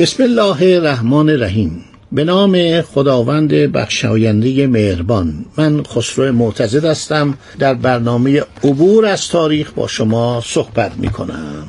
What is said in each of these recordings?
بسم الله الرحمن الرحیم. به نام خداوند بخشاینده مهربان. من خسرو معتزد هستم. در برنامه عبور از تاریخ با شما صحبت می کنم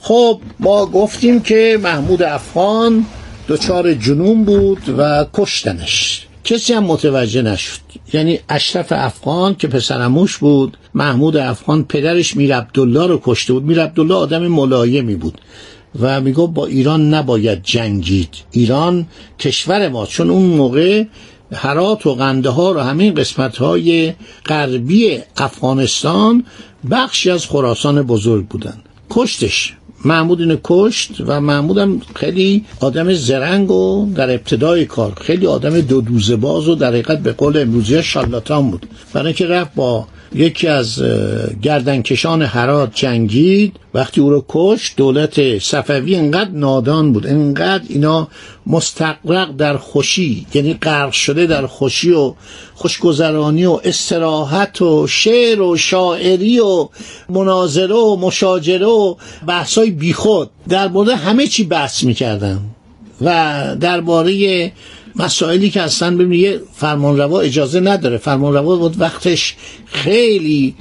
خب ما گفتیم که محمود افغان دچار جنون بود و کشتنش. کسی هم متوجه نشد. یعنی اشرف افغان که پسرموش بود محمود افغان پدرش میر عبدالله رو کشته بود. میر عبدالله آدم ملایمی بود. و میگو با ایران نباید جنگید. ایران کشور ما چون اون موقع هرات و قندهار و همین قسمت های غربی افغانستان بخشی از خراسان بزرگ بودن. کشتش. محمود اینو کشت و محمود هم خیلی آدم زرنگ و در ابتدای کار خیلی آدم دو دوزه باز و در حقیقت به قول امروزی شالاتان بود. برای اینکه رفت با یکی از گردنکشان هرات جنگید. وقتی او رو کش دولت صفوی انقدر نادان بود انقدر اینا مستقرق در خوشی یعنی غرق شده در خوشی و خوشگذرانی و استراحت و شعر و شاعری و مناظره و مشاجره و بحثای بیخود در مورد همه چی بحث می‌کردن و درباره مسائلی که اصلا ببینید یه فرمانروا اجازه نداره. فرمانروا بود وقتش خیلی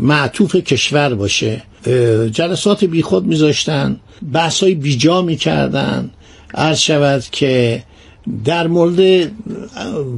معطوف کشور باشه. جلسات بیخود میذاشتن بحث های بیجا می‌کردن. عرض شود که در مورد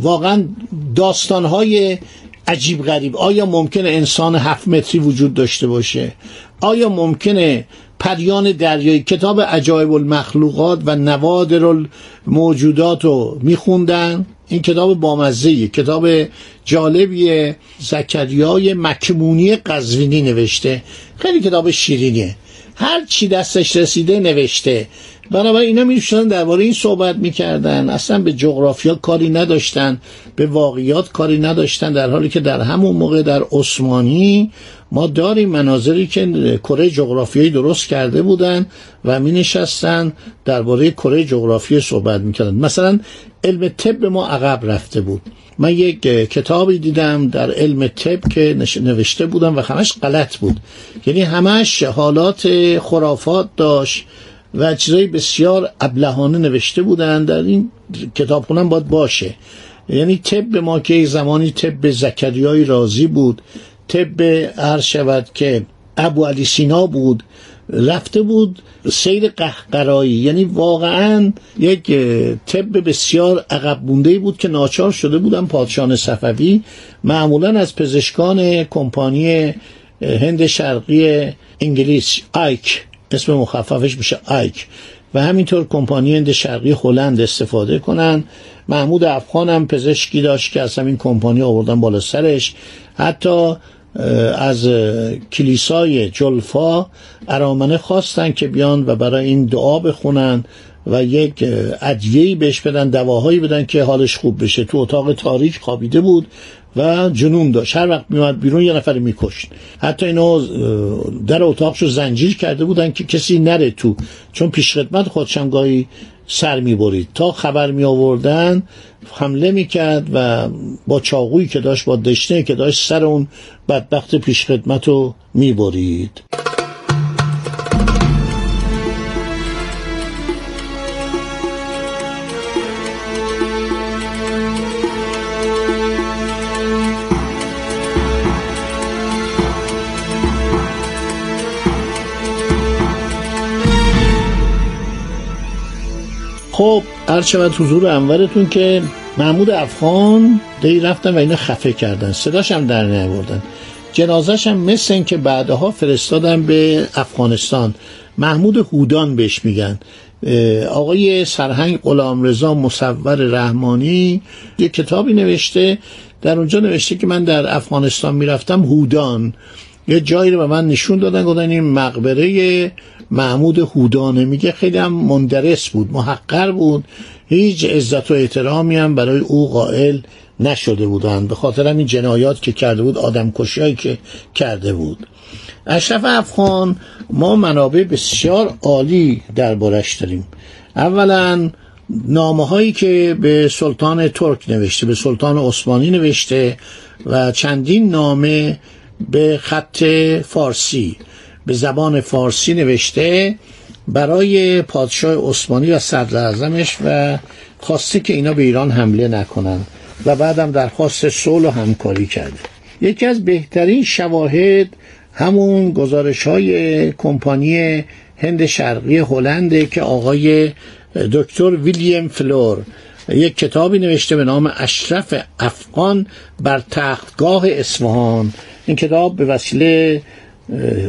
واقعا داستان های عجیب غریب آیا ممکنه انسان هفت متری وجود داشته باشه؟ آیا ممکنه پریان دریایی کتاب عجایب المخلوقات و نوادر الموجودات رو میخوندن. این کتاب بامزه کتاب جالبیه. زکریای مکمونی قزوینی نوشته. خیلی کتاب شیرینیه. هر چی دستش رسیده نوشته. بنابراین اینا می‌شدن درباره این صحبت می‌کردن. اصلا به جغرافیا کاری نداشتن. به واقعیات کاری نداشتن. در حالی که در همون موقع در عثمانی ما داریم مناظری که کره جغرافیایی درست کرده بودن و می نشستن درباره کره جغرافیایی صحبت می‌کردن. مثلا علم طب ما عقب رفته بود. من یک کتابی دیدم در علم طب که نوشته بودم و همش غلط بود. یعنی همش حالات خرافات داشت. و چیزای بسیار ابلهانه نوشته بودن در این کتاب خونم باید باشه. یعنی طب ما که زمانی طب زکریای رازی بود طب عرض شود که ابو علی سینا بود رفته بود سیر قهقرایی. یعنی واقعا یک طب بسیار عقب بود که ناچار شده بودن پادشاه صفوی. معمولا از پزشکان کمپانی هند شرقی انگلیس آیک. اسم مخففش میشه آیک. و همینطور کمپانی هند شرقی هلند استفاده کنن. محمود افغان هم پزشکی داشت که از همین کمپانی آوردن بالا سرش. حتی از کلیسای جلفا ارامنه خواستن که بیان و برای این دعا بخونن. و یک ادویه‌ای بهش بدن دواهایی بدن که حالش خوب بشه. تو اتاق تاریک خوابیده بود و جنون داشت. هر وقت میومد بیرون یه نفر میکشت. حتی اینا در اتاقشو زنجیر کرده بودن که کسی نره تو. چون پیش خدمت گاهی سر می‌برید. تا خبر می آوردن حمله می‌کرد و با چاقویی که داشت با دشنه که داشت سر اون بدبخت پیش خدمت رو می‌برید. خب عرض شود حضور انورتون که محمود افغان دی رفتن و اینا خفه کردن. صداش هم در نیاوردن. جنازش هم مثل این که بعدها فرستادن به افغانستان. محمود هودان بهش میگن. آقای سرهنگ غلام رضا مصور رحمانی یه کتابی نوشته. در اونجا نوشته که من در افغانستان می‌رفتم هودان. یه جایی رو به من نشون دادن گفتن این مقبره محمود هودانه. میگه خیلی هم مندرس بود محقر بود. هیچ عزت و احترامی هم برای او قائل نشده بودند. به خاطر این جنایات که کرده بود آدم کشیایی که کرده بود. اشرف افغان ما منابع بسیار عالی دربارش داریم. اولا نامه هایی که به سلطان ترک نوشته به سلطان عثمانی نوشته و چندین نامه به خط فارسی به زبان فارسی نوشته برای پادشاه عثمانی و صدر و خواسته که اینا به ایران حمله نکنن و بعدم درخواست صلح و همکاری کرده. یکی از بهترین شواهد همون گزارش های کمپانی هند شرقی هلنده که آقای دکتر ویلیام فلور یک کتابی نوشته به نام اشرف افغان بر تختگاه اصفهان. این کتاب به وسیله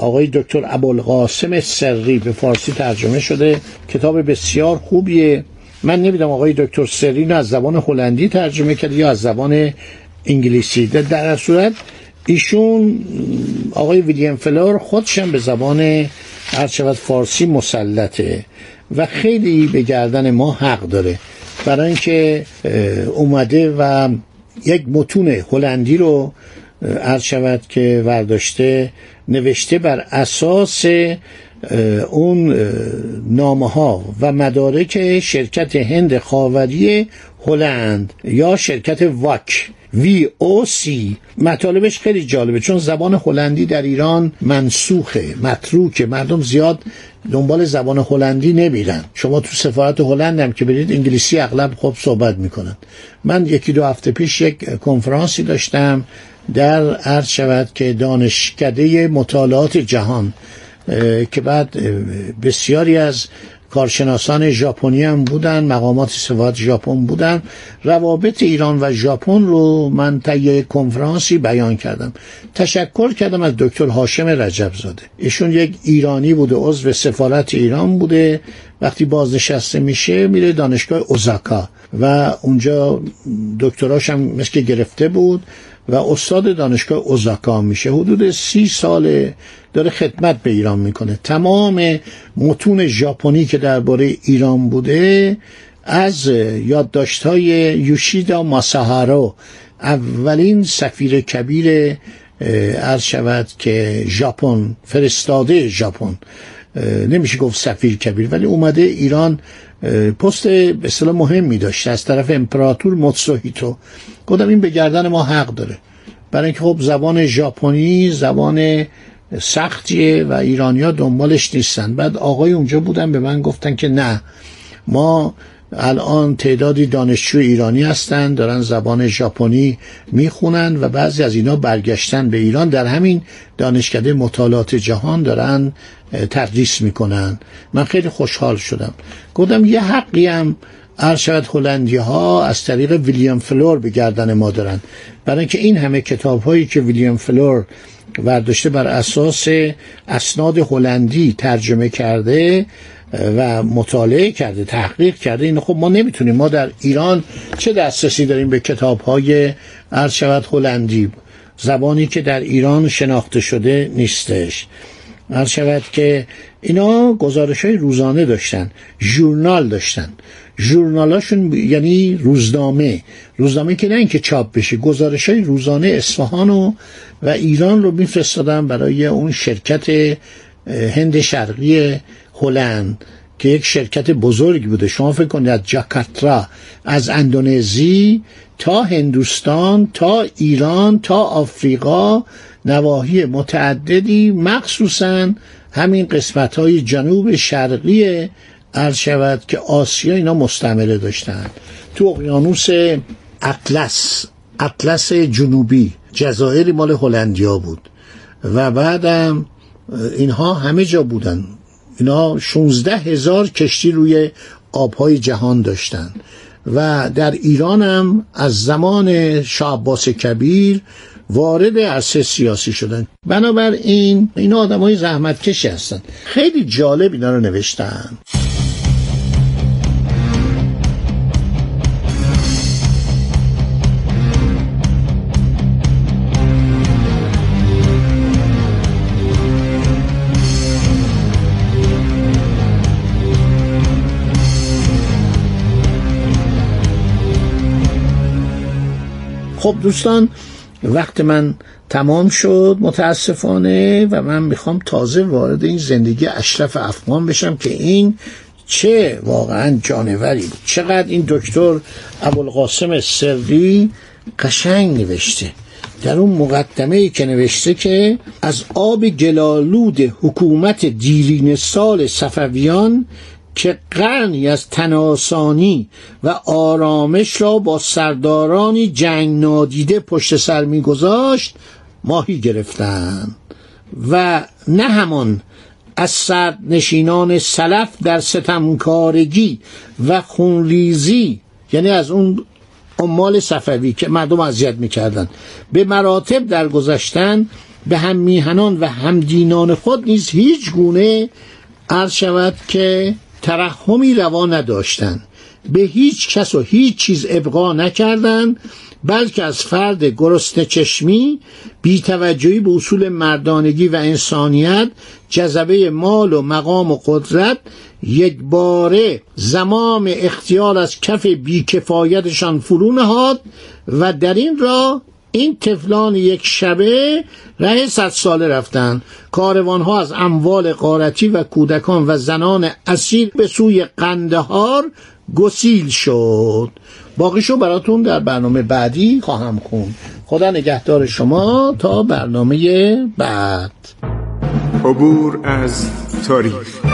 آقای دکتر ابوالقاسم سری به فارسی ترجمه شده. کتاب بسیار خوبیه. من نمی‌دونم آقای دکتر سری از زبان هلندی ترجمه کرده یا از زبان انگلیسی. در, صورت ایشون آقای ویلیام فلور خودشم به زبان شود فارسی مسلطه و خیلی به گردن ما حق داره. برای اینکه اومده و یک متون هلندی رو عرض شود که ورداشته نوشته بر اساس اون نامه ها و مدارک شرکت هند خاوری هلند یا شرکت واک وی او سی مطالبش خیلی جالبه چون زبان هلندی در ایران منسوخه متروکه. مردم زیاد دنبال زبان هلندی نمیرن. شما تو سفارت هلند هم که برید انگلیسی اغلب خوب صحبت می‌کنن. من یکی دو هفته پیش یک کنفرانسی داشتم در عرض شود که دانشکده مطالعات جهان که بعد بسیاری از کارشناسان ژاپنی هم بودن مقامات سفارت ژاپن بودن. روابط ایران و ژاپن رو من طی کنفرانسی بیان کردم. تشکر کردم از دکتر هاشم رجب زاده ایشون یک ایرانی بوده عضو سفارت ایران بوده. وقتی بازنشسته میشه میره دانشگاه اوزاکا. و اونجا دکتراش هم مثل گرفته بود و استاد دانشگاه اوزاکا میشه. حدود سی ساله داره خدمت به ایران می‌کنه. تمام متون ژاپنی که درباره ایران بوده از یادداشت های یوشیدا ماساهارو. اولین سفیر کبیر عرض شود که ژاپن فرستاده ژاپن. نمیشه گفت سفیر کبیر ولی اومده ایران پست به اصطلاح مهمی داشته. از طرف امپراتور موتسوهیتو گفتم این به گردن ما حق داره. برای اینکه خب زبان ژاپنی زبان سختیه و ایرانیا دنبالش نیستن. بعد آقای اونجا بودن به من گفتن که نه ما الان تعدادی دانشجو ایرانی هستند دارن زبان ژاپنی می‌خونن و بعضی از اینا برگشتن به ایران. در همین دانشکده مطالعات جهان دارن تدریس می‌کنن. من خیلی خوشحال شدم. گفتم یه حقی هم آرشیو هلندی ها از طریق ویلیام فلور به گردن ما دارن. برای اینکه این همه کتاب هایی که ویلیام فلور ورداشته بر اساس اسناد هلندی ترجمه کرده و مطالعه کرده تحقیق کرده این خب ما نمی‌تونیم. ما در ایران چه دسترسی داریم به کتاب های عرض هلندی؟ زبانی که در ایران شناخته شده نیستش. عرض که اینا گزارش های روزانه داشتن ژورنال داشتن. ژورنالاشون یعنی روزنامه. روزنامه که نه اینکه چاپ بشه گزارش های روزانه اصفهان و, و ایران رو میفرستادن برای اون شرکت هند شرقی هلند که یک شرکت بزرگ بوده. شما فکر کنید از جاکارتا از اندونزی تا هندوستان تا ایران تا آفریقا نواحی متعددی. مخصوصا همین قسمت های جنوب شرقی عرض شود که آسیا اینا مستمره داشتن. تو اقیانوس اطلس اطلس جنوبی جزایری مال هلندیا بود. و بعدم اینها همه جا بودن. اینا 16 هزار کشتی روی آبهای جهان داشتن. و در ایران هم از زمان شعباس کبیر وارد عرصه سیاسی شدن. بنابراین این آدم های زحمت کشی هستن. خیلی جالب اینا رو نوشتن. خب دوستان وقت من تمام شد متاسفانه و من می‌خوام تازه وارد این زندگی اشرف افغان بشم که این چه واقعا جانوری چقدر این دکتر ابوالقاسم سری قشنگ نوشته. در اون مقدمه ای که نوشته که از آب گلالود حکومت دیرین سال صفویان که قرنی از تناسانی و آرامش را با سردارانی جنگ نادیده پشت سر میگذاشت ماهی گرفتند و نه همان از سرد نشینان سلف در ستمکارگی و خونریزی یعنی از اون عمال صفوی که مردم اذیت می‌کردند به مراتب در گذشتن به هم میهنان و همدینان خود نیز هیچ گونه عرض شود که ترحمی روا نداشتند به هیچ کس و هیچ چیز ابقا نکردند بلکه از فرد گرسنه چشمی بیتوجهی به اصول مردانگی و انسانیت جذبه مال و مقام و قدرت یک باره زمام اختیار از کف بیکفایتشان فرو نهاد و در این راه این تفلان یک شبه ره صد ساله رفتند کاروان ها از اموال قارتی و کودکان و زنان اسیر به سوی قندهار گسیل شد. باقیشو براتون در برنامه بعدی خواهم خون خدا نگهدار شما تا برنامه بعد. عبور از تاریخ.